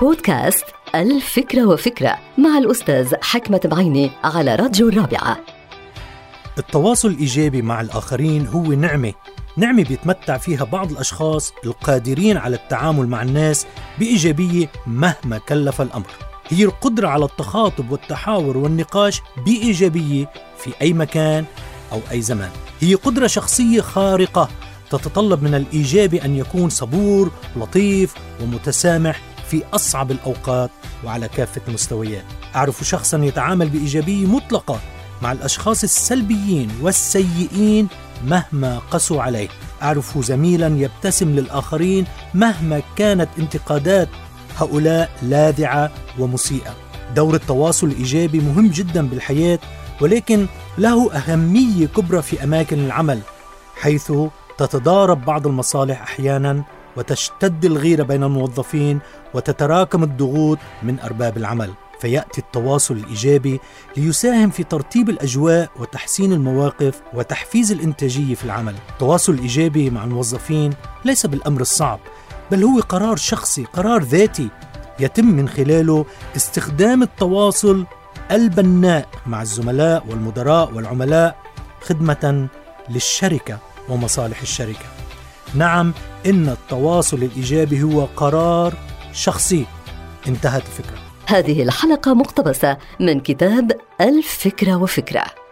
بودكاست الفكرة وفكرة مع الأستاذ حكمة بعيني على راديو الرابعة. التواصل الإيجابي مع الآخرين هو نعمة. نعمة بيتمتع فيها بعض الأشخاص القادرين على التعامل مع الناس بإيجابية مهما كلف الأمر. هي القدرة على التخاطب والتحاور والنقاش بإيجابية في أي مكان أو أي زمان. هي قدرة شخصية خارقة تتطلب من الإيجابي أن يكون صبور لطيف ومتسامح في أصعب الأوقات وعلى كافة المستويات. أعرف شخصا يتعامل بإيجابية مطلقة مع الأشخاص السلبيين والسيئين مهما قسوا عليه. أعرف زميلا يبتسم للآخرين مهما كانت انتقادات هؤلاء لاذعة ومسيئة. دور التواصل الإيجابي مهم جدا بالحياة ولكن له أهمية كبرى في أماكن العمل حيث تتضارب بعض المصالح أحيانا وتشتد الغيرة بين الموظفين وتتراكم الضغوط من أرباب العمل فيأتي التواصل الإيجابي ليساهم في ترتيب الأجواء وتحسين المواقف وتحفيز الإنتاجية في العمل. التواصل الايجابي مع الموظفين ليس بالأمر الصعب، بل هو قرار شخصي، قرار ذاتي يتم من خلاله استخدام التواصل البناء مع الزملاء والمدراء والعملاء خدمة للشركة ومصالح الشركة. نعم إن التواصل الإيجابي هو قرار شخصي. انتهت الفكرة. هذه الحلقة مقتبسة من كتاب الفكرة وفكرة.